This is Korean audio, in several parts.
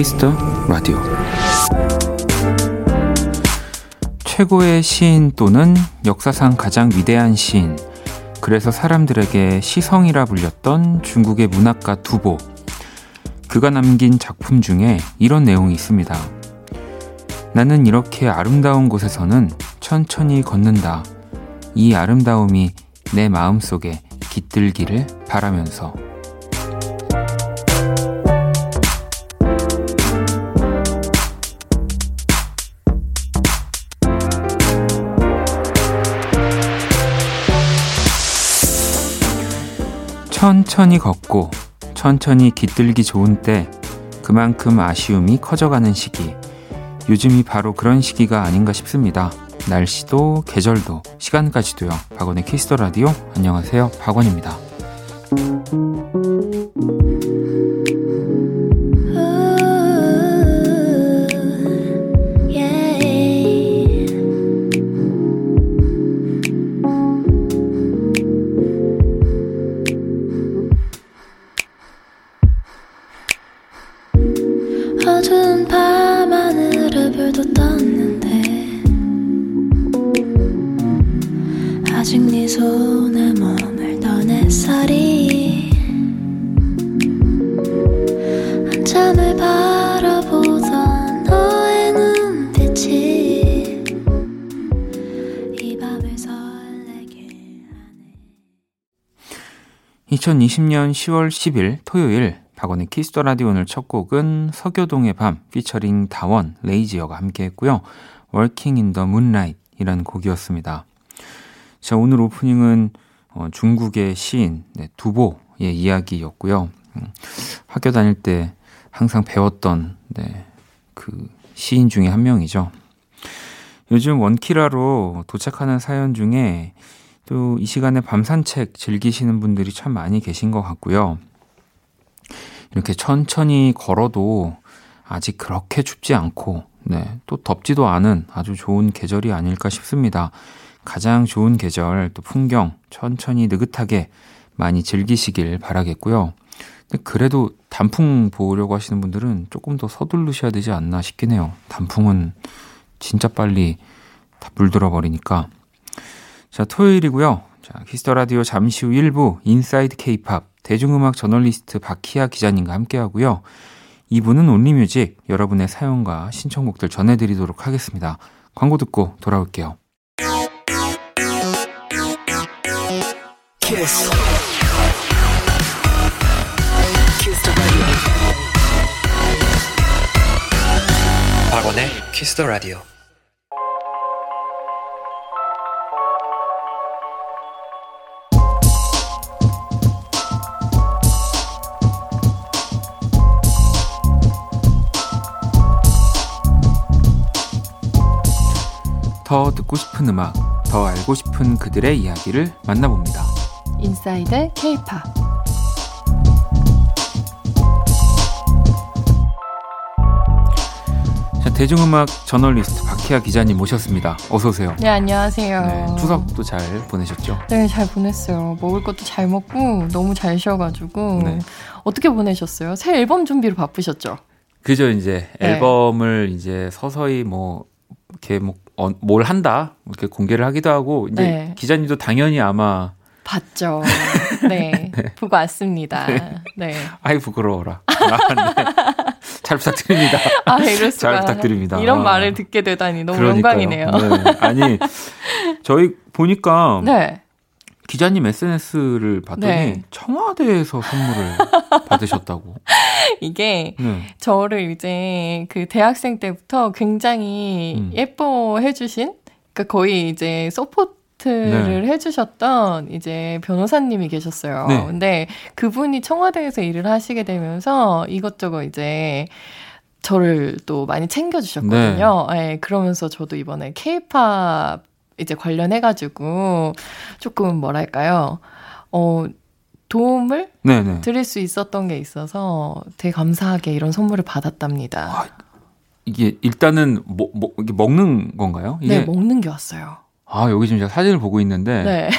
키스 더 라디오 최고의 시인 또는 역사상 가장 위대한 시인 그래서 사람들에게 시성이라 불렸던 중국의 문학가 두보 그가 남긴 작품 중에 이런 내용이 있습니다. 나는 이렇게 아름다운 곳에서는 천천히 걷는다. 이 아름다움이 내 마음속에 깃들기를 바라면서 천천히 걷고 천천히 깃들기 좋은 때 그만큼 아쉬움이 커져가는 시기. 요즘이 바로 그런 시기가 아닌가 싶습니다. 날씨도 계절도 시간까지도요. 박원의 키스 더 라디오 안녕하세요. 박원입니다. 2020년 10월 10일 토요일 박원의 Kiss the Radio 오늘 첫 곡은 서교동의 밤 피처링 다원 레이지어가 함께 했고요. Walking in the Moonlight 이라는 곡이었습니다. 자, 오늘 오프닝은 어, 중국의 시인 네, 두보의 이야기였고요. 음, 학교 다닐 때 항상 배웠던 네, 그 시인 중에 한 명이죠. 요즘 원키라로 도착하는 사연 중에 또 이 시간에 밤 산책 즐기시는 분들이 참 많이 계신 것 같고요. 이렇게 천천히 걸어도 아직 그렇게 춥지 않고, 네, 또 덥지도 않은 아주 좋은 계절이 아닐까 싶습니다. 가장 좋은 계절, 또 풍경, 천천히 느긋하게 많이 즐기시길 바라겠고요. 근데 그래도 단풍 보려고 하시는 분들은 조금 더 서두르셔야 되지 않나 싶긴 해요. 단풍은 진짜 빨리 다 물들어 버리니까. 자, 토요일이고요. 자, Kiss the Radio 잠시 후 1부 Inside 케이팝 대중음악 저널리스트 박희아 기자님과 함께 하고요. 2부는 Only Music 여러분의 사연과 신청곡들 전해 드리도록 하겠습니다. 광고 듣고 돌아올게요. 키스. 박원의 키스 더 라디오. 더 듣고 싶은 음악, 더 알고 싶은 그들의 이야기를 만나봅니다. 인사이드 K-팝 대중음악 저널리스트 박희아 기자님 모셨습니다. 어서 오세요. 네, 안녕하세요. 네, 추석도 잘 보내셨죠? 네, 잘 보냈어요. 먹을 것도 잘 먹고 너무 잘 쉬어가지고 네. 어떻게 보내셨어요? 새 앨범 준비로 바쁘셨죠? 그죠, 이제 네. 앨범을 이제 서서히 뭐 이렇게 뭐 어, 뭘 한다 이렇게 공개를 하기도 하고 이제 네. 기자님도 당연히 아마 봤죠. 네, 네. 보고 왔습니다. 네. 네. 아이 부끄러워라. 아, 네. 잘 부탁드립니다. 아, 이럴 수가. 잘 부탁드립니다. 이런 아. 말을 듣게 되다니 너무 그러니까요. 영광이네요. 네. 아니 저희 보니까 네. 기자님 SNS를 봤더니 네. 청와대에서 선물을 받으셨다고. 이게 네. 저를 이제 그 대학생 때부터 굉장히 음. 예뻐해 주신 그러니까 거의 이제 support를 네. 해주셨던 이제 변호사님이 계셨어요. 네. 근데 그분이 청와대에서 일을 하시게 되면서 이것저것 이제 저를 또 많이 챙겨주셨거든요. 네. 네, 그러면서 저도 이번에 케이팝 이제 관련해가지고 조금 뭐랄까요. 어, 도움을 네네. 드릴 수 있었던 게 있어서 되게 감사하게 이런 선물을 받았답니다. 아, 이게 일단은 뭐, 뭐, 이게 먹는 건가요? 이게... 네, 먹는 게 왔어요. 아, 여기 지금 제가 사진을 보고 있는데. 네.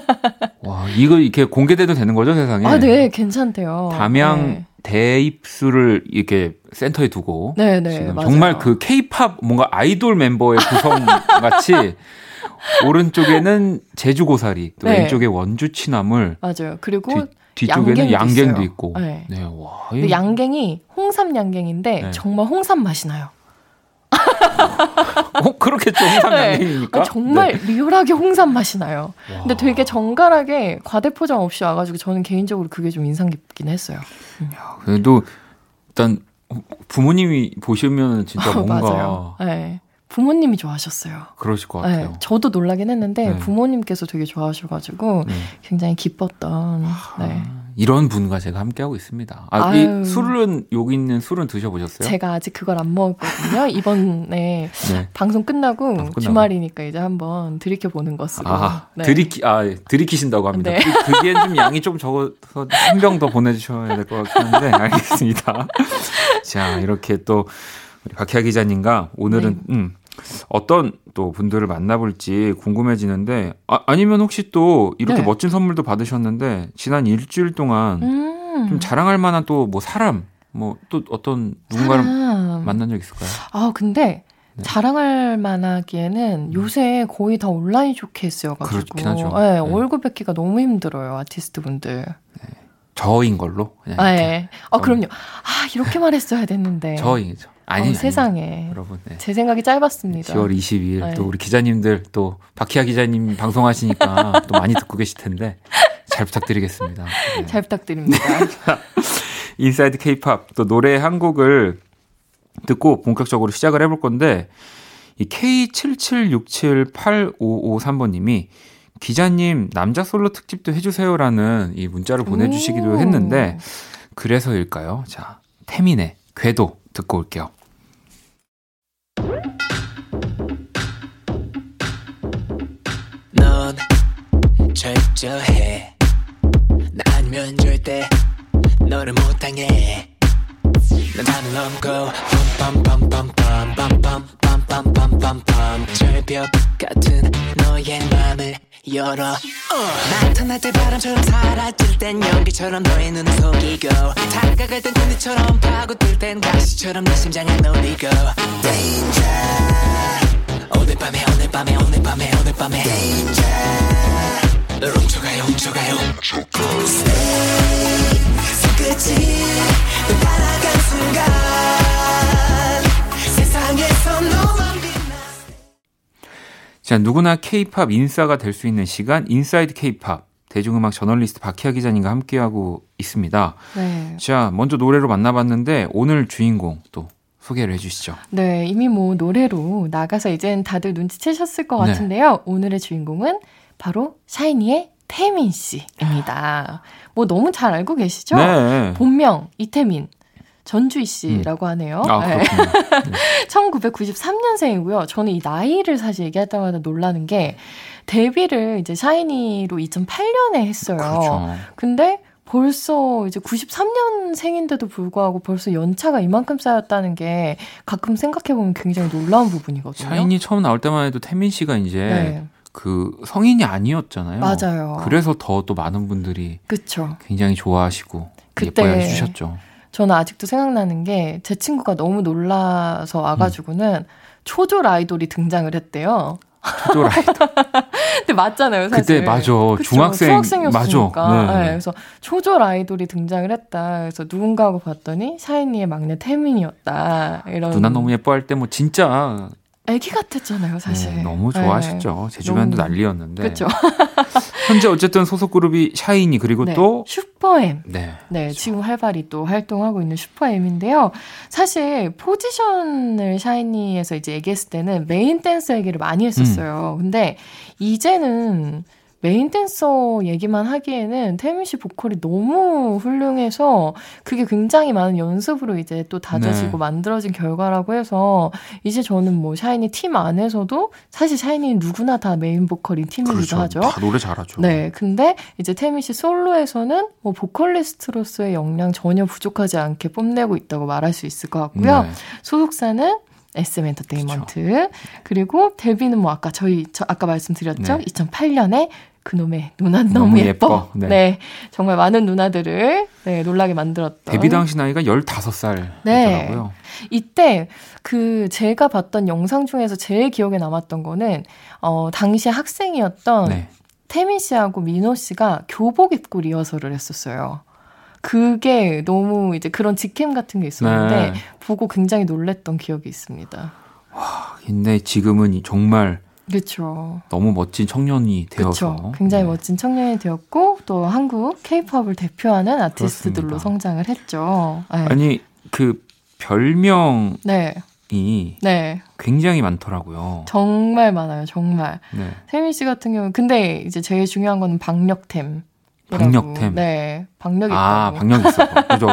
와, 이거 이렇게 공개돼도 되는 거죠, 세상에? 아, 네, 괜찮대요. 담양 네. 대입수를 이렇게 센터에 두고 네, 네, 지금 맞아요. 정말 그 케이팝 뭔가 아이돌 멤버의 구성 같이 오른쪽에는 제주고사리, 또 네. 왼쪽에 원주 취나물. 맞아요. 그리고 뒤, 쪽에는 양갱도, 있고. 네. 네 와. 근데 양갱이 홍삼 양갱인데 네. 정말 홍삼 맛이 나요. 어, 그렇겠죠. 홍삼 네. 양갱이니까. 아, 정말 네. 리얼하게 홍삼 맛이 나요. 와. 근데 되게 정갈하게 과대포장 없이 와가지고 저는 개인적으로 그게 좀 인상 깊긴 했어요. 야, 그래도 일단 부모님이 보시면 진짜 뭔가. 네. 부모님이 좋아하셨어요. 그러실 것 같아요. 네, 저도 놀라긴 했는데 네. 부모님께서 되게 좋아하셔가지고 네. 굉장히 기뻤던. 네. 이런 분과 제가 함께하고 있습니다. 아, 이 술은, 여기 있는 술은 드셔보셨어요? 제가 아직 그걸 안 먹었거든요. 이번에 네. 방송 끝나고, 방송 끝나고, 주말이니까 이제 한번 들이켜 보는 것으로. 아, 네. 들이키, 아, 들이키신다고 합니다. 네. 그기엔 좀 양이 좀 적어서 한 병 더 보내주셔야 될 것 같긴 한데, 알겠습니다. 자, 이렇게 또, 우리 박혜아 기자님과 오늘은, 네. 음, 어떤 또 분들을 만나볼지 궁금해지는데 아, 아니면 혹시 또 이렇게 네. 멋진 선물도 받으셨는데 지난 일주일 동안 음. 좀 자랑할 만한 또 뭐 사람 뭐 또 어떤 누군가를 사람. 만난 적 있을까요? 아 근데 네. 자랑할 만하기에는 음. 요새 거의 다 온라인 쇼케이스여가지고 그렇긴 하죠. 네, 네. 얼굴 뵙기가 너무 힘들어요 아티스트 분들. 네. 저인 걸로 그냥. 아, 예. 아 그럼요. 아 이렇게 말했어야 됐는데. 저이죠. 아니, 어, 세상에. 여러분. 네. 제 생각이 짧았습니다. 10월 22일 네. 또 우리 기자님들 또 박희아 기자님 방송하시니까 또 많이 듣고 계실 텐데 잘 부탁드리겠습니다. 네. 잘 부탁드립니다. Inside 케이팝 또 노래 한 곡을 듣고 본격적으로 시작을 해볼 건데 이 K77678553번 님이 기자님 남자 솔로 특집도 해주세요라는 이 문자를 보내주시기도 했는데 그래서일까요? 자 태민의 궤도 듣고 올게요. 철저해. 나 아니면 절대 너를 못 당해 난 하늘 넘고 빰빰빰빰빰빰빰빰빰빰빰. 절벽 같은 너의 맘을 열어. uh. 나타날 때 바람처럼 사라질 땐 연기처럼 너의 눈을 속이고. 다가갈 땐 끈들처럼 파고들 땐 가시처럼 내 심장을 노리고. Danger. 오늘 밤에 오늘 밤에 오늘 밤에 오늘 밤에. Danger 널 훔쳐가요 훔쳐가요 손끝이 널 따라간 순간 세상에서 너만 자, 누구나 케이팝 인싸가 될 수 있는 시간, Inside 케이팝. 대중음악 저널리스트 박희아 기자님과 함께하고 있습니다. 네. 자, 먼저 노래로 만나봤는데, 오늘 주인공 또 소개를 해주시죠. 네, 이미 뭐 노래로 나가서 이젠 다들 눈치채셨을 것 네. 같은데요. 네. 오늘의 주인공은 바로 샤이니의 태민 씨입니다. 뭐 너무 잘 알고 계시죠? 네. 본명 이태민. 전주희 씨라고 음. 하네요. 아, 네. 1993년생이고요. 저는 이 나이를 사실 얘기할 때마다 놀라는 게 데뷔를 이제 샤이니로 2008년에 했어요. 그렇죠. 근데 벌써 이제 93년생인데도 불구하고 벌써 연차가 이만큼 쌓였다는 게 가끔 생각해 보면 굉장히 놀라운 부분이거든요. 샤이니 처음 나올 때만 해도 태민 씨가 이제 네. 그 성인이 아니었잖아요. 맞아요. 그래서 더 또 많은 분들이 그쵸. 굉장히 좋아하시고 예뻐해 주셨죠. 저는 아직도 생각나는 게 제 친구가 너무 놀라서 와가지고는 음. 초졸 아이돌이 등장을 했대요. 초졸 아이돌. 근데 맞잖아요, 사실. 그때 맞아. 그쵸? 중학생 중학생이었으니까. 맞아. 네. 네. 그래서 초졸 아이돌이 등장을 했다. 그래서 누군가 하고 봤더니 샤이니의 막내 태민이었다. 이런. 누나 너무 예뻐할 때 뭐 진짜 애기 같았잖아요, 사실. 네, 너무 좋아하셨죠. 네. 제 주변도 너무... 난리였는데. 그렇죠. 현재 어쨌든 소속 그룹이 샤이니 그리고 네, 또 슈퍼엠. 네. 네, 그렇죠. 지금 활발히 또 활동하고 있는 슈퍼엠인데요. 사실 포지션을 샤이니에서 이제 얘기했을 때는 main dancer 얘기를 많이 했었어요. 음. 근데 이제는 main dancer 얘기만 하기에는 태민 씨 보컬이 너무 훌륭해서 그게 굉장히 많은 연습으로 이제 또 다져지고 네. 만들어진 결과라고 해서 이제 저는 뭐 샤이니 팀 안에서도 사실 샤이니는 누구나 다 메인 보컬인 팀이기도 그렇죠. 하죠. 다 노래 잘하죠. 네. 근데 이제 태민 씨 솔로에서는 뭐 보컬리스트로서의 역량 전혀 부족하지 않게 뽐내고 있다고 말할 수 있을 것 같고요. 네. 소속사는 SM 엔터테인먼트. 그렇죠. 그리고 데뷔는 뭐 아까 저희 저 아까 말씀드렸죠. 네. 2008년에 그놈의 누나는 너무, 너무 예뻐. 예뻐. 네. 네. 정말 많은 누나들을 네, 놀라게 만들었던. 데뷔 당시 나이가 15살이더라고요. 네. 이때 그 제가 봤던 영상 중에서 제일 기억에 남았던 거는 어 당시 학생이었던 네. 태민 씨하고 민호 씨가 교복 입고 리허설을 했었어요. 그게 너무 이제 그런 직캠 같은 게 있었는데 네. 보고 굉장히 놀랬던 기억이 있습니다. 와, 근데 지금은 정말 그렇죠. 너무 멋진 청년이 되어서 그쵸. 굉장히 네. 멋진 청년이 되었고 또 한국 케이팝을 대표하는 아티스트들로 그렇습니다. 성장을 했죠. 네. 아니 그 별명이 네. 네. 굉장히 많더라고요. 정말 많아요, 정말. 네. 세민 씨 같은 경우 근데 이제 제일 중요한 거는 박력템. 박력템. 네, 박력이 아, 있다고. 박력 있어. 그죠.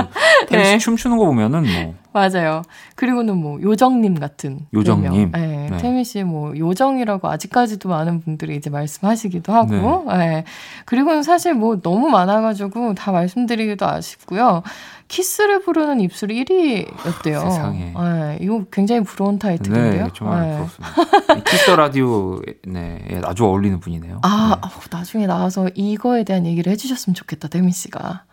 테니스 네. 춤추는 거 보면은 뭐. 맞아요. 그리고는 뭐 요정님 같은. 요정님. 네, 네. 태미 씨 뭐 요정이라고 아직까지도 많은 분들이 이제 말씀하시기도 하고. 네. 네. 그리고는 사실 뭐 너무 많아가지고 다 말씀드리기도 아쉽고요. 키스를 부르는 입술 1위였대요. 아, 세상에. 네, 이거 굉장히 부러운 타이틀인데요. 네, 정말 네. 부럽습니다. Kiss Radio 네, 아주 어울리는 분이네요. 아, 네. 어, 나중에 나와서 이거에 대한 얘기를 해주셨으면 좋겠다, 태민 씨가.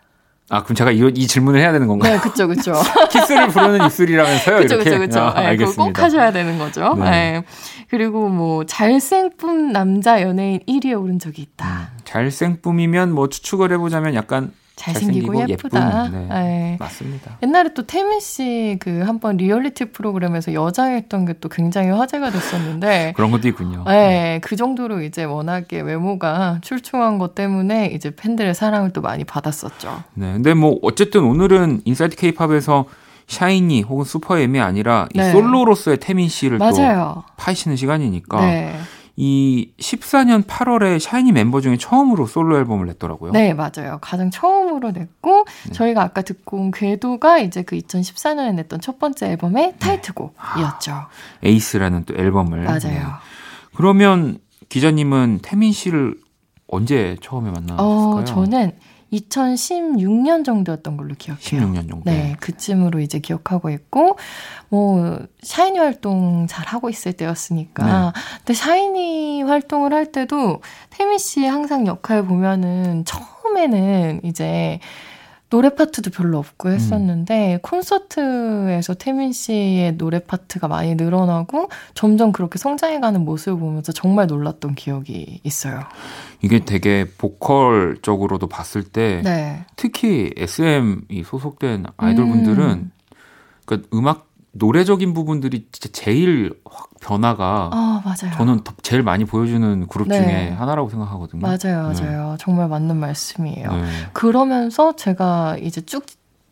아, 그럼 제가 이, 이 질문을 해야 되는 건가요? 네, 그쵸, 그쵸. 키스를 부르는 입술이라면서요? 그쵸, 이렇게? 그쵸, 그쵸. 아, 네, 알겠습니다. 꼭 하셔야 되는 거죠. 네. 네. 그리고 뭐, 잘생쁨 남자 연예인 1위에 오른 적이 있다. 음, 잘생쁨이면 뭐 추측을 해보자면 약간 잘생기고, 잘생기고 예쁘다. 예쁜, 네. 네. 맞습니다. 옛날에 또 태민 씨 그 한번 리얼리티 프로그램에서 여장했던 게 또 굉장히 화제가 됐었는데 그런 것도 있군요. 네, 그 정도로 이제 워낙에 외모가 출중한 것 때문에 이제 팬들의 사랑을 또 많이 받았었죠. 네, 근데 뭐 어쨌든 오늘은 Inside 케이팝에서 샤이니 혹은 슈퍼엠이 아니라 네. 솔로로서의 태민 씨를 맞아요. 또 파시는 시간이니까. 네. 이 14년 8월에 샤이니 mem버 중에 처음으로 솔로 앨범을 냈더라고요. 네, 맞아요. 가장 처음으로 냈고 네. 저희가 아까 듣고 온 궤도가 이제 그 2014년에 냈던 첫 번째 앨범의 네. 타이틀곡이었죠. 아, 에이스라는 또 앨범을. 맞아요. 네. 그러면 기자님은 태민 씨를 언제 처음에 만났을까요? 어, 저는 2016년 정도였던 걸로 기억해요. 16년 정도. 네, 그쯤으로 이제 기억하고 있고 뭐 샤이니 활동 잘 하고 있을 때였으니까. 네. 근데 샤이니 활동을 할 때도 태미 씨 항상 역할 보면은 처음에는 이제 노래 파트도 별로 없고 음. 했었는데 음. 콘서트에서 태민 씨의 노래 파트가 많이 늘어나고 점점 그렇게 성장해가는 모습을 보면서 정말 놀랐던 기억이 있어요. 이게 되게 보컬적으로도 봤을 때 네. 특히 SM이 소속된 아이돌분들은 음. 그러니까 음악 노래적인 부분들이 진짜 제일 확 변화가 아, 맞아요. 저는 제일 많이 보여주는 그룹 네. 중에 하나라고 생각하거든요. 맞아요, 네. 맞아요. 네. 정말 맞는 말씀이에요. 네. 그러면서 제가 이제 쭉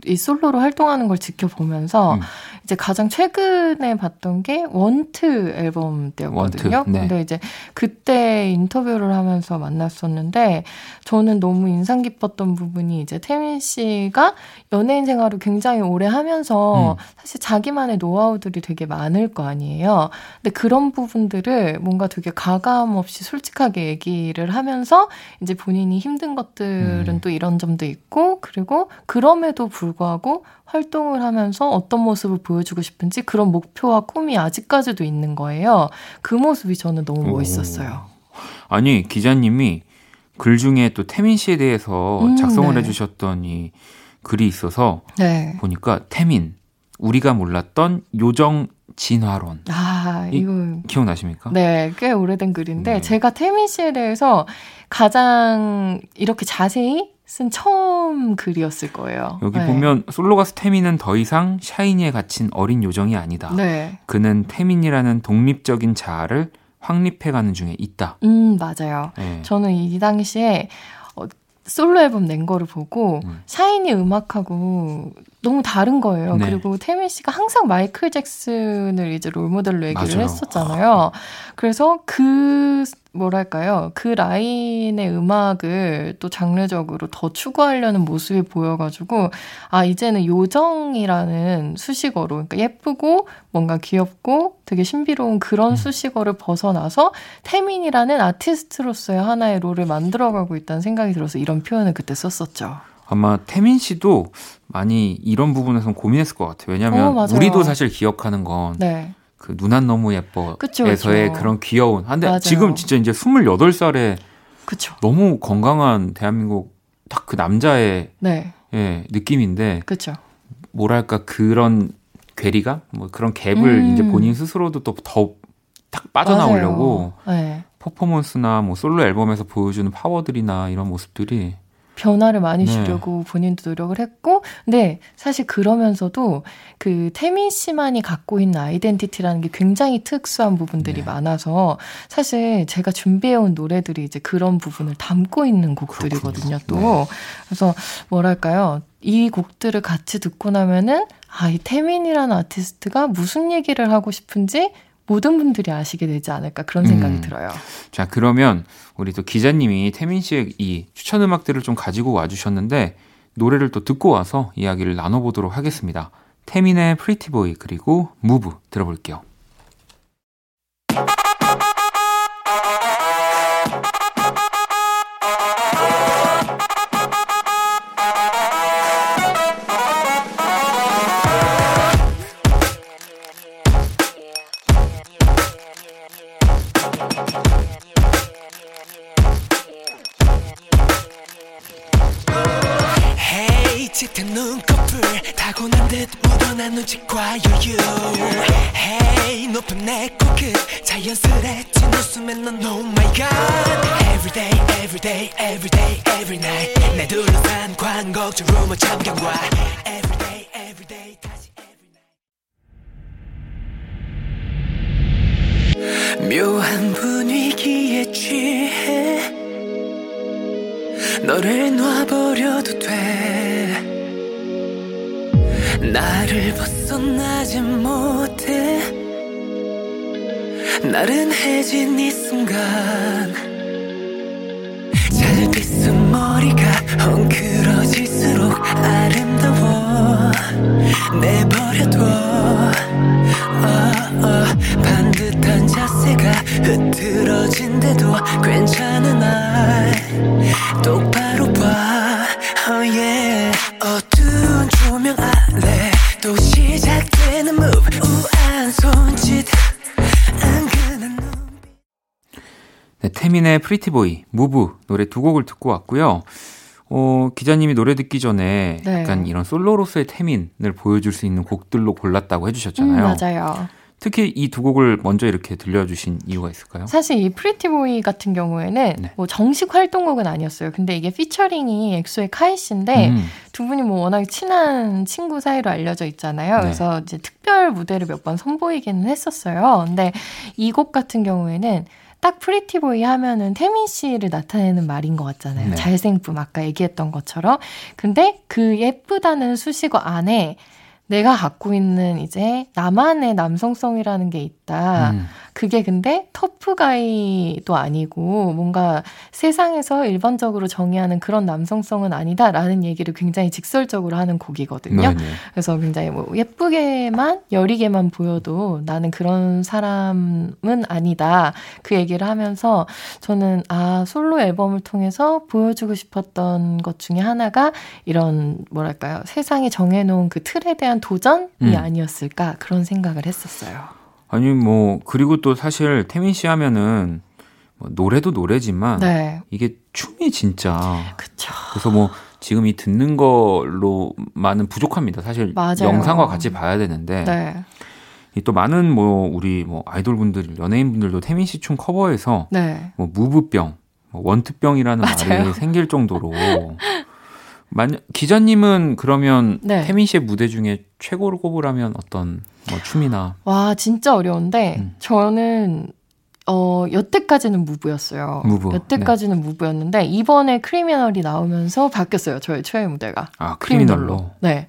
이 솔로로 활동하는 걸 지켜보면서 음. 이제 가장 최근에 봤던 게 원트 앨범 때였거든요. 원트, 네. 근데 이제 그때 인터뷰를 하면서 만났었는데 저는 너무 인상 깊었던 부분이 이제 태민 씨가 연예인 생활을 굉장히 오래 하면서 음. 사실 자기만의 노하우들이 되게 많을 거 아니에요. 근데 그런 부분들을 뭔가 되게 가감 없이 솔직하게 얘기를 하면서 이제 본인이 힘든 것들은 음. 또 이런 점도 있고 그리고 그럼에도 불구하고 활동을 하면서 어떤 모습을 보여주고 싶은지 그런 목표와 꿈이 아직까지도 있는 거예요. 그 모습이 저는 너무 멋있었어요. 오. 아니, 기자님이 글 중에 또 태민 씨에 대해서 음, 작성을 네. 해주셨던 이 글이 있어서 네. 보니까 태민, 우리가 몰랐던 요정 진화론. 아, 이거 기억나십니까? 네, 꽤 오래된 글인데 네. 제가 태민 씨에 대해서 가장 이렇게 자세히 쓴 처음 글이었을 거예요. 여기 네. 보면 솔로가 스태미는 더 이상 샤이니에 갇힌 어린 요정이 아니다. 네. 그는 태민이라는 독립적인 자아를 확립해가는 중에 있다. 음 맞아요. 네. 저는 이 당시에 어, 솔로 앨범 낸 거를 보고 음. 샤이니 음악하고 너무 다른 거예요. 네. 그리고 태민 씨가 항상 마이클 잭슨을 이제 롤모델로 얘기를 맞아요. 했었잖아요. 그래서 그 뭐랄까요. 그 라인의 음악을 또 장르적으로 더 추구하려는 모습이 보여가지고, 아, 이제는 요정이라는 수식어로, 그러니까 예쁘고 뭔가 귀엽고 되게 신비로운 그런 음. 수식어를 벗어나서 태민이라는 아티스트로서의 하나의 롤을 만들어가고 있다는 생각이 들어서 이런 표현을 그때 썼었죠. 아마 태민 씨도 많이 이런 부분에서 고민했을 것 같아요. 왜냐하면 어, 우리도 사실 기억하는 건 네. 그 누난 너무 예뻐에서의 그런 귀여운. 근데 맞아요. 지금 진짜 이제 28살에 그쵸. 너무 건강한 대한민국 딱 그 남자의 네. 예, 느낌인데 그쵸. 뭐랄까 그런 괴리가 뭐 그런 갭을 음. 이제 본인 스스로도 또 더 딱 빠져나오려고 네. 퍼포먼스나 뭐 솔로 앨범에서 보여주는 파워들이나 이런 모습들이 변화를 많이 네. 주려고 네. 본인도 노력을 했고, 근데 사실 그러면서도 그 태민 씨만이 갖고 있는 아이덴티티라는 게 굉장히 특수한 부분들이 네. 많아서 사실 제가 준비해온 노래들이 이제 그런 부분을 담고 있는 곡들이거든요, 또. 네. 그래서 뭐랄까요. 이 곡들을 같이 듣고 나면은 아, 이 태민이라는 아티스트가 무슨 얘기를 하고 싶은지 모든 분들이 아시게 되지 않을까 그런 생각이 음. 들어요. 자, 그러면 우리 또 기자님이 태민 씨의 이 추천 음악들을 좀 가지고 와 주셨는데 노래를 또 듣고 와서 이야기를 나눠 보도록 하겠습니다. 태민의 Pretty Boy 그리고 Move 들어볼게요. 시작되는 move 우아한 손짓 은근한 네, 태민의 Pretty Boy, Move 노래 두 곡을 듣고 왔고요. 어, 기자님이 노래 듣기 전에 네. 약간 이런 솔로로서의 태민을 보여줄 수 있는 곡들로 골랐다고 해주셨잖아요. 음, 맞아요. 특히 이 두 곡을 먼저 이렇게 들려주신 이유가 있을까요? 사실 이 Pretty Boy 같은 경우에는 네. 뭐 정식 활동곡은 아니었어요. 근데 이게 피처링이 엑소의 카이 씨인데 음. 두 분이 뭐 워낙 친한 친구 사이로 알려져 있잖아요. 네. 그래서 이제 특별 무대를 몇 번 선보이기는 했었어요. 근데 이 곡 같은 경우에는 딱 Pretty Boy 하면은 태민 씨를 나타내는 말인 것 같잖아요. 네. 잘생쁨 아까 얘기했던 것처럼. 근데 그 예쁘다는 수식어 안에 내가 갖고 있는 이제 나만의 남성성이라는 게 있다. 음. 그게 근데 터프가이도 아니고 뭔가 세상에서 일반적으로 정의하는 그런 남성성은 아니다라는 얘기를 굉장히 직설적으로 하는 곡이거든요. 네네. 그래서 굉장히 뭐 예쁘게만 여리게만 보여도 나는 그런 사람은 아니다. 그 얘기를 하면서 저는 아 솔로 앨범을 통해서 보여주고 싶었던 것 중에 하나가 이런 뭐랄까요 세상이 정해놓은 그 틀에 대한 도전이 음. 아니었을까 그런 생각을 했었어요. 아니 뭐 그리고 또 사실 태민 씨 하면은 뭐 노래도 노래지만 네. 이게 춤이 진짜 그쵸. 그래서 뭐 지금 이 듣는 걸로만은 부족합니다. 사실 맞아요. 영상과 같이 봐야 되는데 네. 또 많은 뭐 우리 뭐 아이돌 분들, 연예인 분들도 태민 씨 춤 커버해서 네. 뭐 무브병, 뭐 원투병이라는 맞아요. 말이 생길 정도로 만 기자님은 그러면 네. 태민 씨의 무대 중에 최고로 꼽으라면 어떤 뭐 춤이나 와 진짜 어려운데 음. 저는 어 여태까지는 무브였어요. 무브. 여태까지는 네. 무브였는데 이번에 크리미널이 나오면서 바뀌었어요. 저의 최애 무대가. 아 크리미널로. 크리미널로. 네.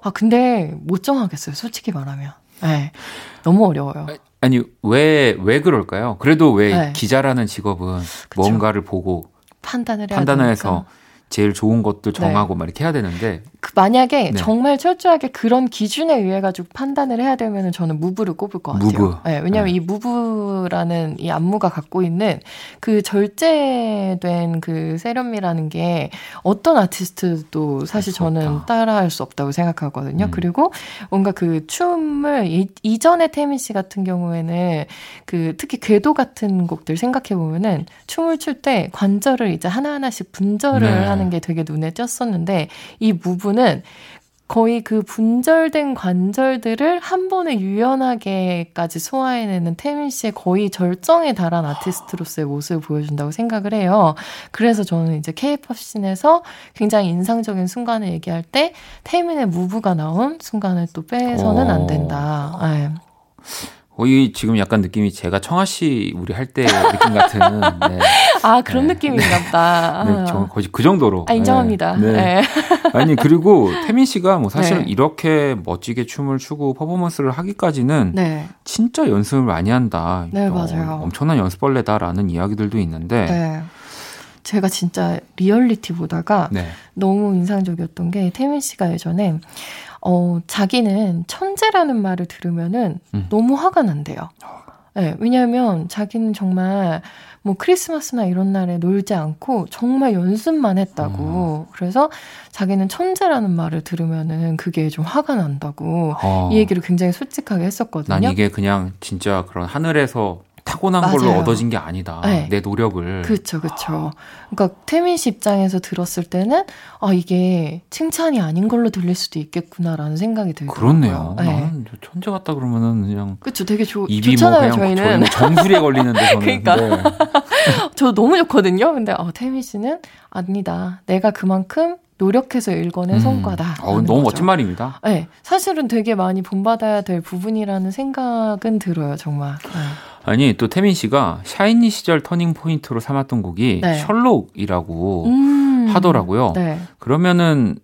아 근데 못 정하겠어요. 솔직히 말하면. 네. 너무 어려워요. 아니 왜왜 그럴까요? 그래도 왜 네. 기자라는 직업은 그쵸. 뭔가를 보고 판단을 판단을 해서 제일 좋은 것들 정하고 네. 막 이렇게 해야 되는데 그 만약에 네. 정말 철저하게 그런 기준에 의해 가지고 판단을 해야 되면 저는 무브를 꼽을 것 같아요. 무브. 네, 왜냐하면 네. 이 무브라는 이 안무가 갖고 있는 그 절제된 그 세련미라는 게 어떤 아티스트도 사실 저는 따라할 수 없다고 생각하거든요. 음. 그리고 뭔가 그 춤을 이, 이전에 태민 씨 같은 경우에는 그 특히 궤도 같은 곡들 생각해 보면은 춤을 출 때 관절을 이제 하나 하나씩 분절을 네. 하는 게 되게 눈에 띄었었는데 이 Move는 거의 그 분절된 관절들을 한 번에 유연하게까지 소화해내는 태민 씨의 거의 절정에 달한 아티스트로서의 모습을 보여준다고 생각을 해요. 그래서 저는 이제 K-pop scene에서 굉장히 인상적인 순간을 얘기할 때 태민의 Move가 나온 순간을 또 빼서는 안 된다. 네. 거의 지금 약간 느낌이 제가 청하 씨 우리 할 때 느낌 같은. 네. 아 그런 네. 느낌인가 보다. 네, 저 거의 그 정도로. 아, 인정합니다. 네. 네. 아니 그리고 태민 씨가 뭐 사실 네. 이렇게 멋지게 춤을 추고 퍼포먼스를 하기까지는 네. 진짜 연습을 많이 한다. 네 맞아요. 엄청난 연습벌레다라는 이야기들도 있는데. 네. 제가 진짜 리얼리티 보다가 너무 인상적이었던 게 태민 씨가 예전에 어, 자기는 천재라는 말을 들으면은 음. 너무 화가 난대요. 네, 왜냐하면 자기는 정말 뭐 크리스마스나 이런 날에 놀지 않고 정말 연습만 했다고. 음. 그래서 자기는 천재라는 말을 들으면은 그게 좀 화가 난다고 어. 이 얘기를 굉장히 솔직하게 했었거든요. 난 이게 그냥 진짜 그런 하늘에서 타고난 맞아요. 걸로 얻어진 게 아니다. 네. 내 노력을. 그렇죠, 그렇죠. 그러니까 태민 씨 입장에서 들었을 때는 아 이게 칭찬이 아닌 걸로 들릴 수도 있겠구나라는 생각이 들더라고요. 그렇네요. 네. 나는 천재 같다 그러면은 그냥 그렇죠, 되게 좋, 입이 뭐 좋잖아요. 뭐 저희는 정수리에 걸리는데 저는. 그러니까 네. 저 너무 좋거든요. 근데 어, 태민 씨는 아니다. 내가 그만큼 노력해서 읽어낸 음. 성과다. 어, 너무 거죠. 멋진 말입니다. 네, 사실은 되게 많이 본받아야 될 부분이라는 생각은 들어요, 정말. 네. 아니 또 태민 씨가 샤이니 시절 터닝 포인트로 삼았던 곡이 네. 셜록이라고 음. 하더라고요. 네. 그러면은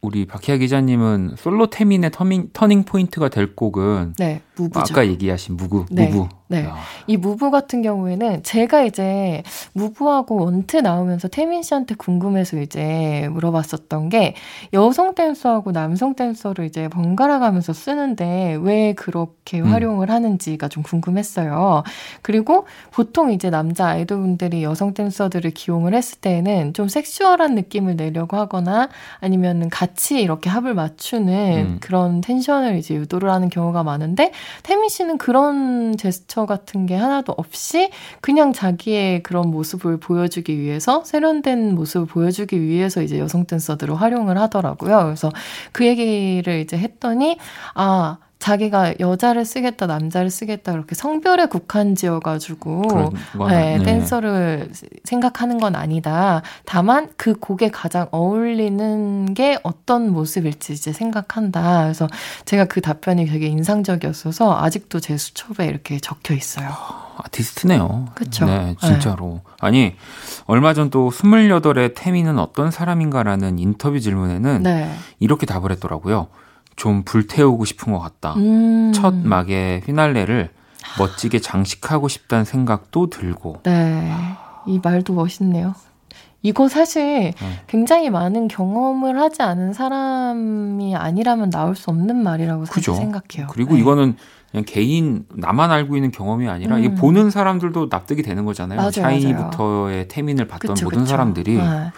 우리 박희아 기자님은 솔로 태민의 터닝, 터닝 포인트가 될 곡은 네, MOVE죠. 아까 얘기하신 MOVE, 네, MOVE. 네. 야. 이 MOVE 같은 경우에는 제가 이제 MOVE하고 WANT 나오면서 태민 씨한테 궁금해서 이제 물어봤었던 게 여성 댄서하고 남성 댄서를 이제 번갈아 가면서 쓰는데 왜 그렇게 음. 활용을 하는지가 좀 궁금했어요. 그리고 보통 이제 남자 아이돌분들이 여성 댄서들을 기용을 했을 때는 좀 sexual한 느낌을 내려고 하거나 아니면은 같이 이렇게 합을 맞추는 음. 그런 텐션을 이제 유도를 하는 경우가 많은데 태민 씨는 그런 제스처 같은 게 하나도 없이 그냥 자기의 그런 모습을 보여주기 위해서 세련된 모습을 보여주기 위해서 이제 여성 댄서들을 활용을 하더라고요. 그래서 그 얘기를 이제 했더니 아 자기가 여자를 쓰겠다, 남자를 쓰겠다, 그렇게 성별에 국한지어가지고, 네, 네. 댄서를 생각하는 건 아니다. 다만 그 곡에 가장 어울리는 게 어떤 모습일지 이제 생각한다. 그래서 제가 그 답변이 되게 인상적이었어서 아직도 제 수첩에 이렇게 적혀 있어요. 아티스트네요. 그쵸. 네, 진짜로. 네. 아니, 얼마 전 또 28의 태미는 어떤 사람인가라는 인터뷰 질문에는 네. 이렇게 답을 했더라고요. 좀 불태우고 싶은 것 같다. 음. 첫 막의 휘날레를 멋지게 장식하고 싶다는 생각도 들고. 네. 이 말도 멋있네요. 이거 사실 네. 굉장히 많은 경험을 하지 않은 사람이 아니라면 나올 수 없는 말이라고 그죠? 생각해요. 그리고 네. 이거는 그냥 개인 나만 알고 있는 경험이 아니라 음. 이 보는 사람들도 납득이 되는 거잖아요. 맞아요, 샤이니부터의 맞아요. 태민을 봤던 그쵸, 모든 그쵸. 사람들이 네.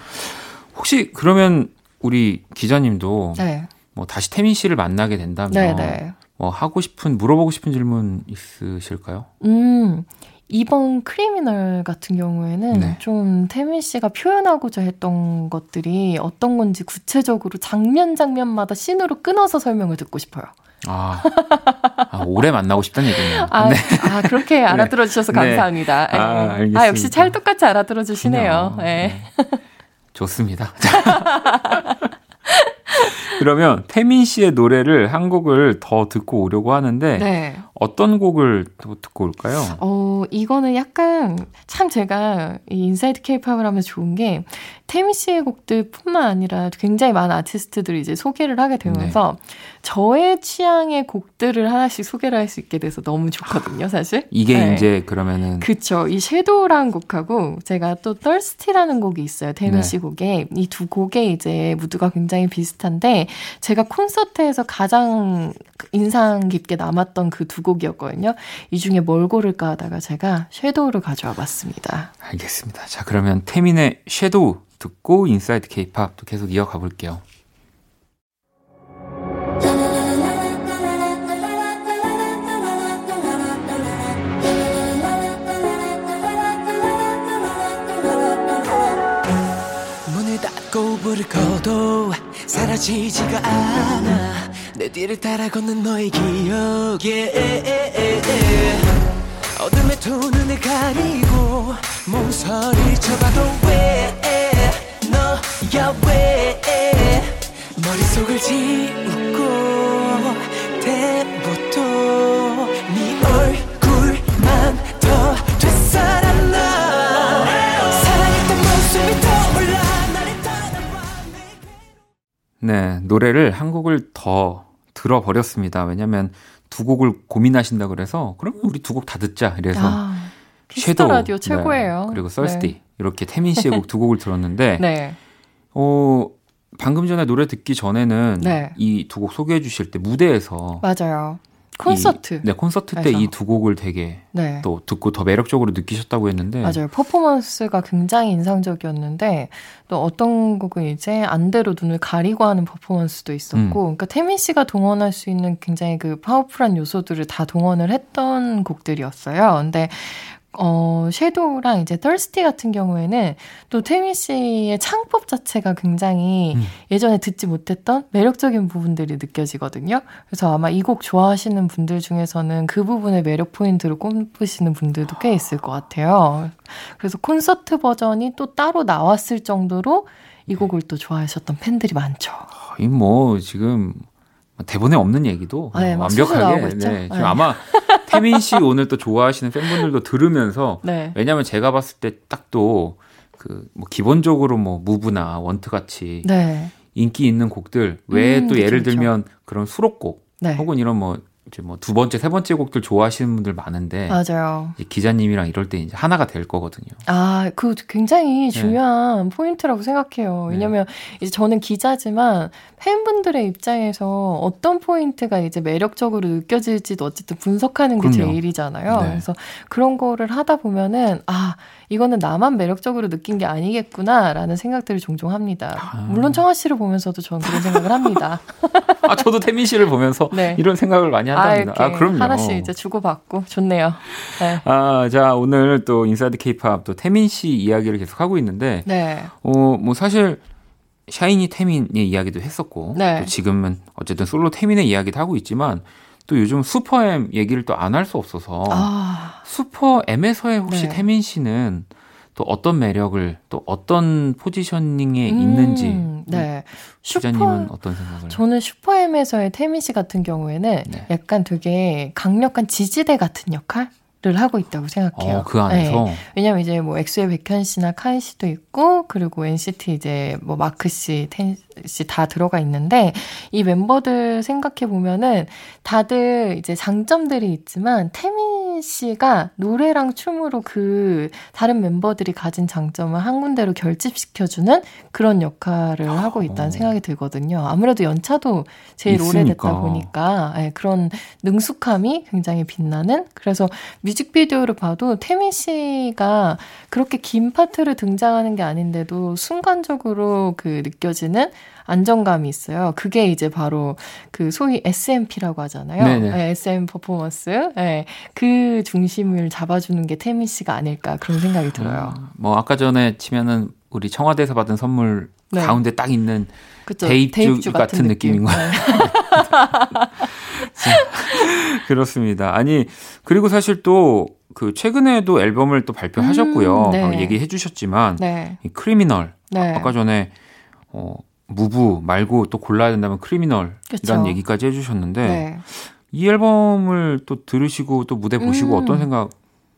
혹시 그러면 우리 기자님도 네. 뭐 다시 태민 씨를 만나게 된다면 네네. 네. 뭐 하고 싶은 물어보고 싶은 질문 있으실까요? 음. 이번 크리미널 같은 경우에는 네. 좀 태민 씨가 표현하고자 했던 것들이 어떤 건지 구체적으로 장면 장면마다 씬으로 끊어서 설명을 듣고 싶어요. 아, 아 오래 만나고 싶다는 얘기네요. 아, 네. 아 그렇게 알아들어 주셔서 네. 감사합니다. 네. 아, 아, 역시 찰떡같이 알아들어 주시네요. 네. 좋습니다. 그러면 태민 씨의 노래를 한 곡을 더 듣고 오려고 하는데 네. 어떤 곡을 더 듣고 올까요? 어, 이거는 약간 참 제가 이 Inside 케이팝을 하면서 좋은 게 태민 씨의 곡들뿐만 아니라 굉장히 많은 아티스트들이 이제 소개를 하게 되면서 네. 저의 취향의 곡들을 하나씩 소개를 할 수 있게 돼서 너무 좋거든요, 사실. 이게 네. 이제 그러면은 그쵸. 이 Shadow라는 곡하고 제가 또 Thirsty라는 곡이 있어요. 태민 네. 씨 곡에 이 두 곡에 이제 무드가 굉장히 비슷한데 제가 콘서트에서 가장 인상 깊게 남았던 그 두 곡이었거든요. 이 중에 뭘 고를까 하다가 제가 Shadow를 가져와 봤습니다. 알겠습니다. 자, 그러면 태민의 Shadow 듣고 Inside 케이팝 또 계속 이어가 볼게요. 꺼도 사라지지가 않아. 내 뒤를 따라 걷는 너의 기억에. 어둠에 두 눈을 가리고 몸서리쳐봐도 왜? 너 야 왜 머릿속을 지우고 대보도 네 얼굴만 더 되살아나 사랑했던 모습이 떠올라 네 노래를 한 곡을 더 들어버렸습니다 왜냐면 두 곡을 고민하신다 그래서 그럼 우리 두 곡 다 듣자 이래서 아, 섀도우 라디오 네, 최고예요. 네, 그리고 썰스티 네. 이렇게 태민 씨의 곡 두 곡을 들었는데 네. 어 방금 전에 노래 듣기 전에는 네. 이두 곡 소개해 주실 때 무대에서 맞아요. 콘서트. 이, 네, 콘서트 때 이 두 곡을 되게 네. 또 듣고 더 매력적으로 느끼셨다고 했는데. 맞아요. 퍼포먼스가 굉장히 인상적이었는데 또 어떤 곡은 이제 안대로 눈을 가리고 하는 퍼포먼스도 있었고, 음. 그러니까 태민 씨가 동원할 수 있는 굉장히 그 파워풀한 요소들을 다 동원을 했던 곡들이었어요. 근데 어, 섀도우랑 이제 덜스티 같은 경우에는 또 태미 씨의 창법 자체가 굉장히 음. 예전에 듣지 못했던 매력적인 부분들이 느껴지거든요. 그래서 아마 이 곡 좋아하시는 분들 중에서는 그 부분의 매력 포인트를 꼽으시는 분들도 꽤 있을 것 같아요. 그래서 콘서트 버전이 또 따로 나왔을 정도로 이 곡을 또 좋아하셨던 팬들이 많죠. 이 뭐 지금 대본에 없는 얘기도 아, 네, 완벽하게 네, 지금 네. 아마 태민 씨 오늘 또 좋아하시는 팬분들도 들으면서 네. 왜냐하면 제가 봤을 때 딱 또 그 뭐 기본적으로 뭐 무브나 원트 같이 네. 인기 있는 곡들 외에 음, 또 예를 그렇죠. 들면 그런 수록곡 네. 혹은 이런 뭐 이제 뭐 두 번째, 세 번째 곡들 좋아하시는 분들 많은데 맞아요. 기자님이랑 이럴 때 이제 하나가 될 거거든요. 아, 그 굉장히 네. 중요한 네. 포인트라고 생각해요. 왜냐면 네. 이제 저는 기자지만 팬분들의 입장에서 어떤 포인트가 이제 매력적으로 느껴질지도 어쨌든 분석하는 게 그럼요. 제 일이잖아요. 네. 그래서 그런 거를 하다 보면은 아, 이거는 나만 매력적으로 느낀 게 아니겠구나라는 생각들을 종종 합니다. 아. 물론 청하 씨를 보면서도 저는 그런 생각을 합니다. 아, 저도 태민 씨를 보면서 네. 이런 생각을 많이 한답니다. 아, 아, 그럼요. 하나씩 이제 주고받고 좋네요. 네. 아, 자, 오늘 또 Inside 케이팝 또 태민 씨 이야기를 계속 하고 있는데 네. 어, 뭐 사실 샤이니 태민의 이야기도 했었고 네. 또 지금은 어쨌든 솔로 태민의 이야기도 하고 있지만 또 요즘 슈퍼엠 얘기를 또 안 할 수 없어서 아. 슈퍼엠에서의 혹시 네. 태민 씨는 또 어떤 매력을 또 어떤 positioning에 음, 있는지 네. 기자님은 슈퍼, 어떤 생각을? 저는 슈퍼엠에서의 태민 씨 같은 경우에는 네. 약간 되게 강력한 지지대 같은 역할? 를 하고 있다고 생각해요. 어, 그 안에서. 네. 왜냐면 이제 뭐 엑소의 백현 씨나 카이 씨도 있고 그리고 NCT 이제 뭐 마크 씨, 텐 씨 다 들어가 있는데 이 멤버들 생각해 보면은 다들 이제 장점들이 있지만 태민 씨가 노래랑 춤으로 그 다른 멤버들이 가진 장점을 한 군데로 결집시켜주는 그런 역할을 어. 하고 있다는 생각이 들거든요. 아무래도 연차도 제일 있으니까. 오래됐다 보니까 네, 그런 능숙함이 굉장히 빛나는 그래서 뮤직비디오를 봐도 태민 씨가 그렇게 긴 파트를 등장하는 게 아닌데도 순간적으로 그 느껴지는 안정감이 있어요. 그게 이제 바로 그 소위 SMP라고 하잖아요. 네, SM 퍼포먼스. 네, 그 중심을 잡아주는 게 태민 씨가 아닐까 그런 생각이 들어요. 음, 뭐 아까 전에 치면은 우리 청와대에서 받은 선물 네. 가운데 딱 있는 그쵸, 대입주, 대입주 같은, 같은 느낌인 거예요. 네. 그렇습니다. 아니 그리고 사실 또 그 최근에도 앨범을 또 발표하셨고요. 음, 네. 어, 얘기해 주셨지만 네. 이 크리미널 네. 아까 전에 어 무부 말고 또 골라야 된다면 크리미널이라는 그쵸. 얘기까지 해주셨는데 네. 이 앨범을 또 들으시고 또 무대 보시고 음. 어떤 생각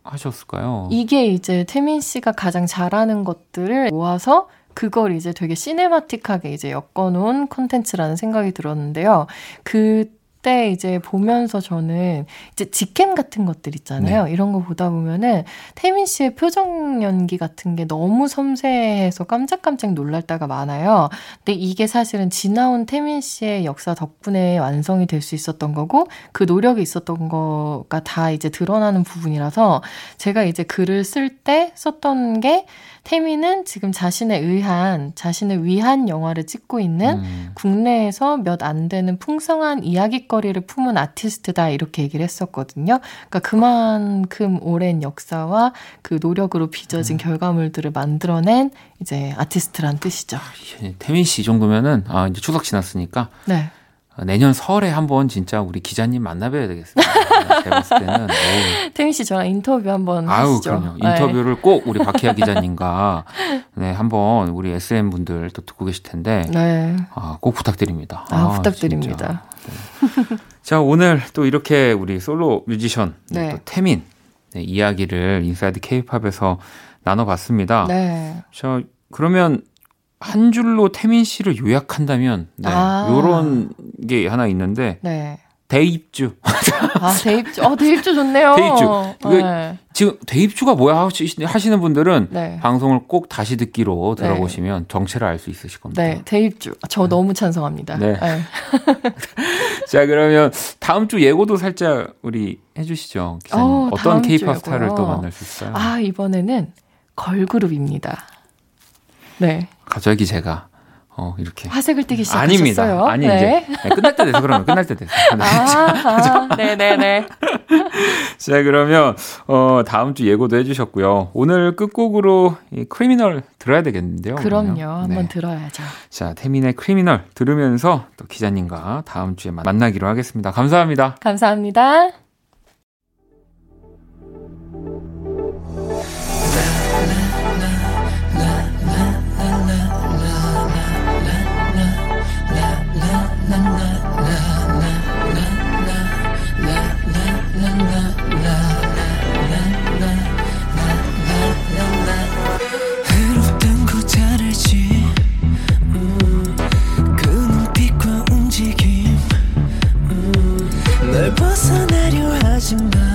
하셨을까요? 이게 이제 태민 씨가 가장 잘하는 것들을 모아서 그걸 이제 되게 시네마틱하게 이제 엮어놓은 콘텐츠라는 생각이 들었는데요. 그 그때 이제 보면서 저는 이제 직캠 같은 것들 있잖아요. 네. 이런 거 보다 보면은 태민 씨의 표정 연기 같은 게 너무 섬세해서 깜짝깜짝 놀랄 때가 많아요. 근데 이게 사실은 지나온 태민 씨의 역사 덕분에 완성이 될 수 있었던 거고 그 노력이 있었던 거가 다 이제 드러나는 부분이라서 제가 이제 글을 쓸 때 썼던 게 태미는 지금 자신에 의한, 자신을 위한 영화를 찍고 있는 음. 국내에서 몇 안 되는 풍성한 이야기거리를 품은 아티스트다 이렇게 얘기를 했었거든요. 그러니까 그만큼 오랜 역사와 그 노력으로 빚어진 음. 결과물들을 만들어낸 이제 아티스트란 뜻이죠. 태민 씨 정도면은 아 이제 추석 지났으니까 네. 내년 설에 한번 진짜 우리 기자님 만나봐야 되겠습니다. 제가 봤을 때는. 태민 씨 저랑 인터뷰 한번 아유, 하시죠. 그럼요. 네. 인터뷰를 꼭 우리 박희아 기자님과 네, 한번 우리 SM 분들 또 듣고 계실 텐데 네. 아, 꼭 부탁드립니다. 아, 아 부탁드립니다. 네. 자, 오늘 또 이렇게 우리 솔로 뮤지션 네. 또 태민 네, 이야기를 Inside 케이팝에서 나눠봤습니다. 네. 자, 그러면 한 줄로 태민 씨를 요약한다면 네, 아. 요런 게 하나 있는데 네. 대입주. 아, 대입주. 어, 대입주 좋네요. 대입주. 네. 지금 대입주가 뭐야 하시는 분들은 네. 방송을 꼭 다시 듣기로 네. 들어보시면 네. 정체를 알 수 있으실 겁니다. 네, 대입주. 저 네. 너무 찬성합니다. 네. 네. 자, 그러면 다음 주 예고도 살짝 우리 해주시죠. 어, 어떤 케이팝 스타를 또 만날 수 있어요? 아, 이번에는 걸그룹입니다. 네. 갑자기 제가 어, 이렇게. 화색을 띠기 시작하셨어요? 아닙니다. 아니, 네. 이제. 네, 끝날 때 돼서 그러면 끝날 때 돼서. 아, 네네네. 자, 그러면, 어, 다음 주 예고도 해주셨고요. 오늘 끝곡으로 이 크리미널 들어야 되겠는데요. 그럼요. 그러면? 한번 네. 들어야죠. 자, 태민의 크리미널 들으면서 또 기자님과 다음 주에 만나기로 하겠습니다. 감사합니다. 감사합니다. tonight.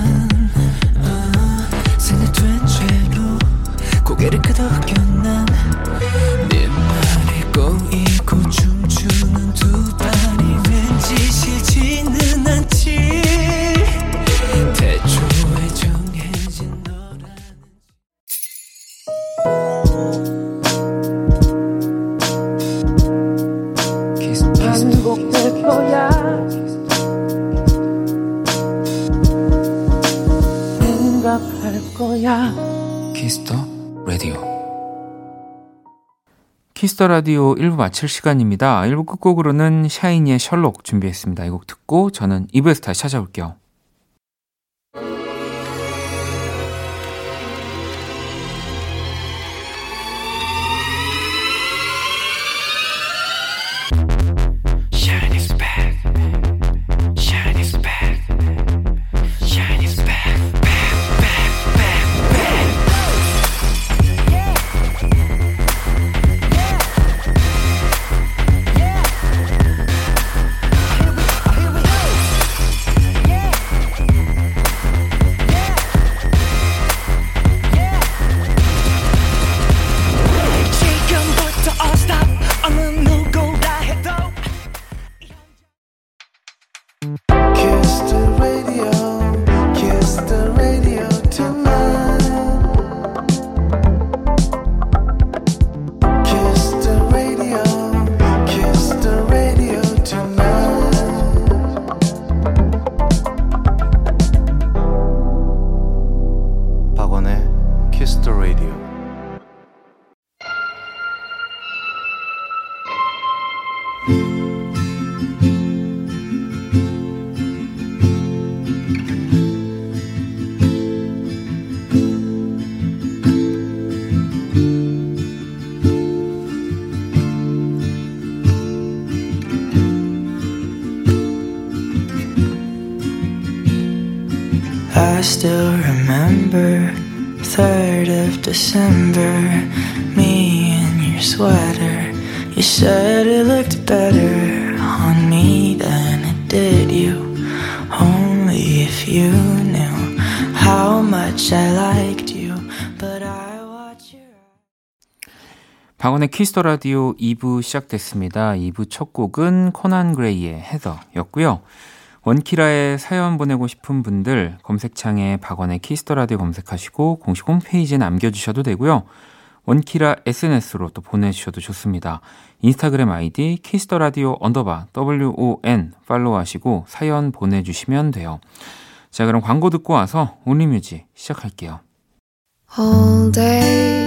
Kiss the Radio 1부 마칠 시간입니다. 1부 끝곡으로는 샤이니의 Sherlock 준비했습니다. 이 곡 듣고 저는 2부에서 다시 찾아올게요. December Me in your sweater. You said it looked better on me than it did you. Only if you knew how much I liked you. But I watch your 박원의 Kiss the Radio 2부 시작됐습니다. 2부 첫 곡은 코난 그레이의 Heather였고요. 원키라에 사연 보내고 싶은 분들 검색창에 박원의 Kiss the Radio 검색하시고 공식 홈페이지에 남겨주셔도 되고요. 원키라 SNS로 또 보내주셔도 좋습니다. 인스타그램 아이디 Kiss the Radio 언더바 WON follow하시고 사연 보내주시면 돼요. 자 그럼 광고 듣고 와서 Only Music 시작할게요. All day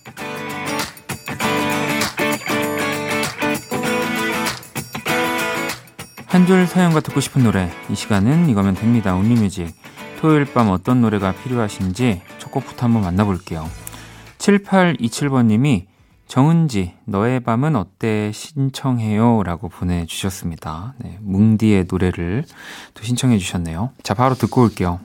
한 줄 사연과 듣고 싶은 노래. 이 시간은 이거면 됩니다. 온리뮤직. 토요일 밤 어떤 노래가 필요하신지 첫 곡부터 한번 만나볼게요. 7827번님이 정은지 너의 밤은 어때? 신청해요. 라고 보내주셨습니다. 네, 뭉디의 노래를 또 신청해 주셨네요. 자 바로 듣고 올게요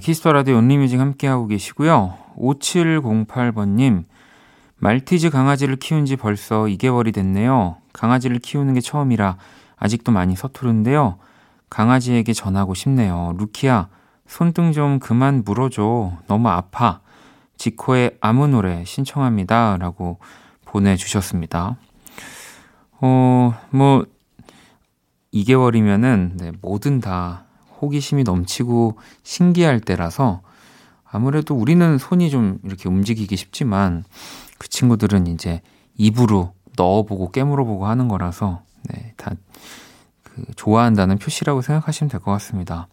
Kiss the Radio Only Music 함께하고 계시고요. 5708번님, 말티즈 강아지를 키운 지 벌써 2개월이 됐네요. 강아지를 키우는 게 처음이라 아직도 많이 서투른데요. 강아지에게 전하고 싶네요. 루키야, 손등 좀 그만 물어줘. 너무 아파. 지코의 아무 노래 신청합니다. 라고 보내주셨습니다. 어, 뭐, 2개월이면은, 네, 뭐든 다 호기심이 넘치고 신기할 때라서 아무래도 우리는 손이 좀 이렇게 움직이기 쉽지만 그 친구들은 이제 입으로 넣어보고 깨물어보고 하는 거라서 네, 다 그 좋아한다는 표시라고 생각하시면 될 것 같습니다.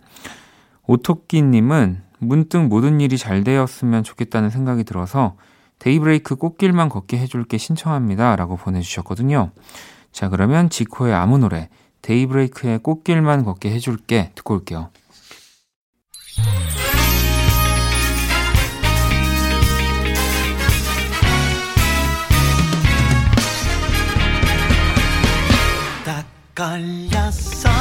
오토끼님은 문득 모든 일이 잘 되었으면 좋겠다는 생각이 들어서 데이브레이크 꽃길만 걷게 해줄게 신청합니다. 라고 보내주셨거든요. 자, 그러면 지코의 아무 노래 데이브레이크의 꽃길만 걷게 해줄게 듣고 올게요. 딱 걸렸어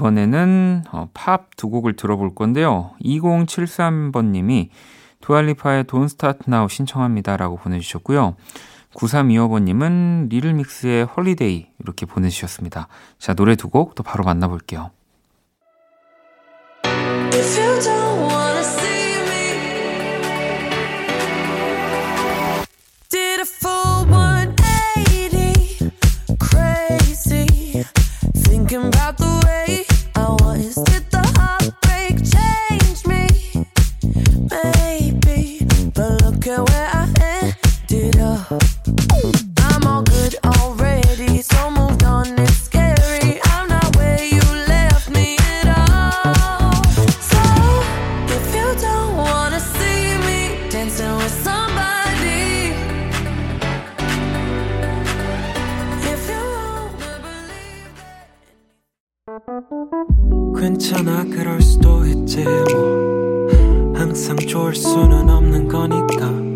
이번에는 어, 팝 두 곡을 들어볼 건데요. 2073번님이 두아 리파의 Don't Start Now 신청합니다 라고 보내주셨고요. 9325번님은 리틀믹스의 Holiday 이렇게 보내주셨습니다. 자, 노래 두 곡 또 바로 만나볼게요. 괜찮아 그럴 수도 있지 뭐. 항상 좋을 수는 없는 거니까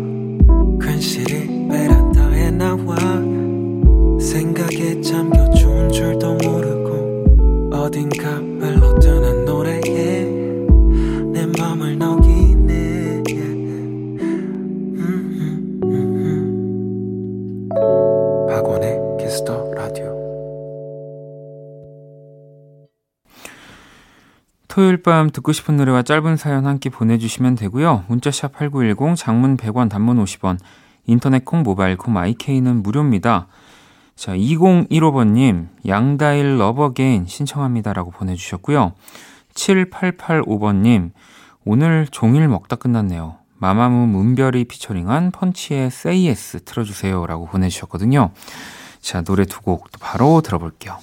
밤 듣고 싶은 노래와 짧은 사연 한 끼 보내주시면 되고요. 문자샵 8910, 장문 100원, 단문 50원, 인터넷 콩, 모바일 콩, 마이케이는 무료입니다. 자, 2015번님, 양다일 Love Again 신청합니다라고 보내주셨고요. 7885번님, 오늘 종일 먹다 끝났네요. 마마무 문별이 피처링한 펀치의 Say Yes 틀어주세요. 라고 보내주셨거든요. 자, 노래 두 곡 바로 들어볼게요.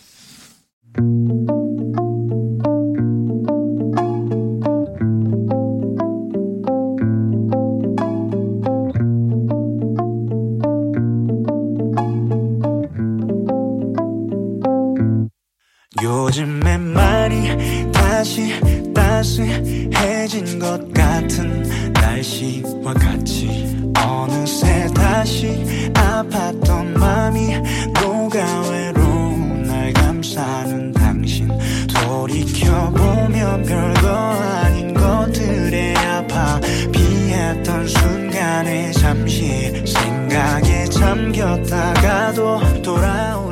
요즘에 많이 다시 따스해진 것 같은 날씨와 같이 어느새 다시 아팠던 마음이 녹아 외로운 날 감싸는 당신 돌이켜보면 별거 아닌 것들에 아파 피했던 순간에 잠시 생각에 잠겼다가도 돌아올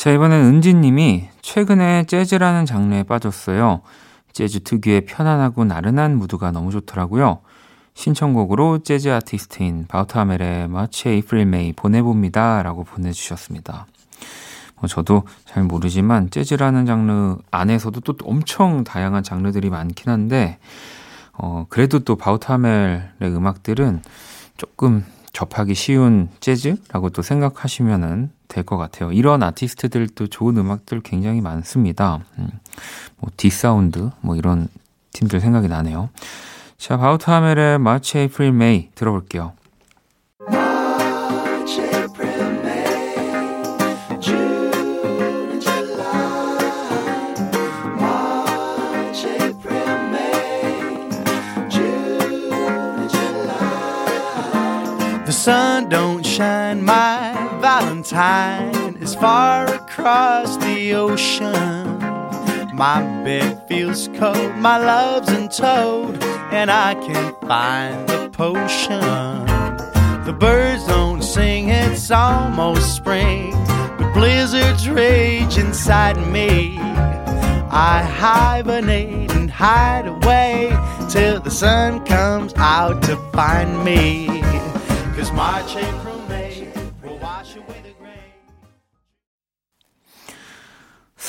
자, 이번엔 은지님이 최근에 재즈라는 장르에 빠졌어요. 재즈 특유의 편안하고 나른한 무드가 너무 좋더라고요. 신청곡으로 재즈 아티스트인 바우타멜의 마치 에이프릴 메이 보내봅니다. 라고 보내주셨습니다. 뭐 저도 잘 모르지만 재즈라는 장르 안에서도 또 엄청 다양한 장르들이 많긴 한데, 어, 그래도 또 바우타멜의 음악들은 조금 접하기 쉬운 재즈라고 또 생각하시면은 될 것 같아요. 이런 아티스트들도 좋은 음악들 굉장히 많습니다. 음, 뭐 D'Sound 뭐 이런 팀들 생각이 나네요. 자, 바우터 하멜의 March April May 들어볼게요. sun don't shine my Valentine is far across the ocean. My bed feels cold, my love's in and I can't find the potion. The birds don't sing, it's almost spring, but blizzards rage inside me. I hibernate and hide away till the sun comes out to find me. Cause March, April,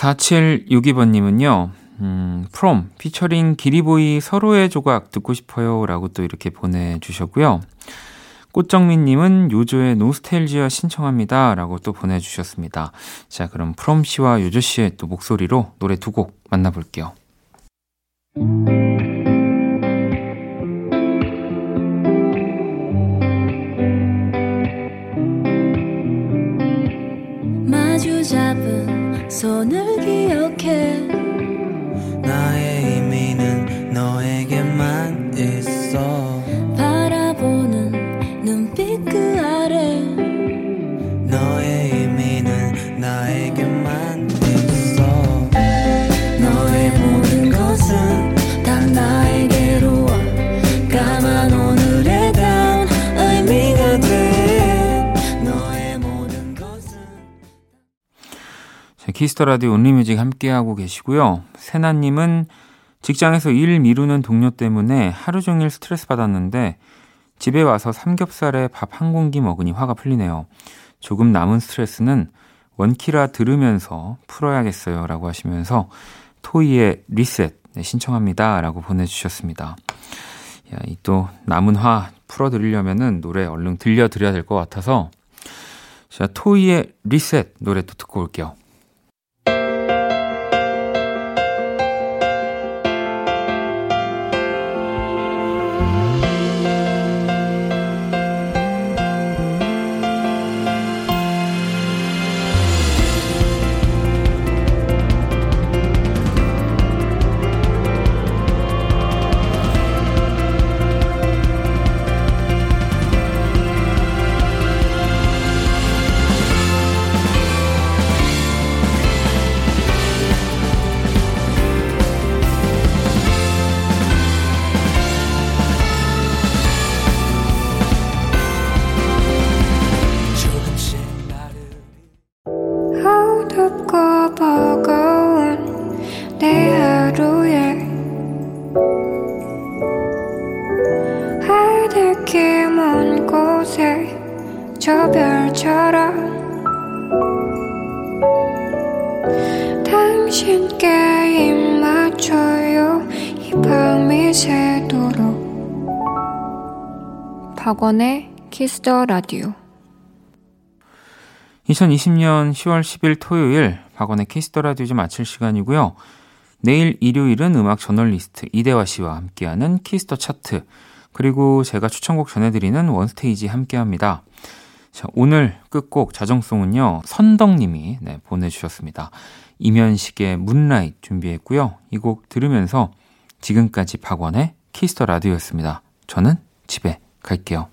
4762번님은요, 음, 프롬, 피처링 기리보이 서로의 조각 듣고 싶어요. 라고 또 이렇게 보내주셨고요. 꽃정민님은 요조의 노스텔지아 신청합니다. 라고 또 보내주셨습니다. 자, 그럼 프롬 씨와 요조 씨의 또 목소리로 노래 두 곡 만나볼게요. 손을 기억해 Kiss the Radio only music 함께하고 계시고요. 세나님은 직장에서 일 미루는 동료 때문에 하루 종일 스트레스 받았는데 집에 와서 삼겹살에 밥 한 공기 먹으니 화가 풀리네요. 조금 남은 스트레스는 원키라 들으면서 풀어야겠어요. 라고 하시면서 토이의 리셋 네, 신청합니다. 라고 보내주셨습니다. 야, 이 또 남은 화 풀어드리려면은 노래 얼른 들려드려야 될 것 같아서 자, 토이의 리셋 노래 또 듣고 올게요. 저 별처럼 당신께 입 맞춰요. 이 밤이 새도록. 박원의 Kiss the Radio 2020년 10월 10일 토요일 박원의 Kiss the Radio 좀 마칠 시간이고요. 내일 일요일은 음악 저널리스트 이대화 씨와 함께하는 Kiss the 차트 그리고 제가 추천곡 전해드리는 One Stage 함께합니다. 자, 오늘 끝곡 자정송은요 선덕님이 네, 보내주셨습니다. 이면식의 Moonlight 준비했고요. 이 곡 들으면서 지금까지 박원의 Kiss the Radio였습니다. 저는 집에 갈게요.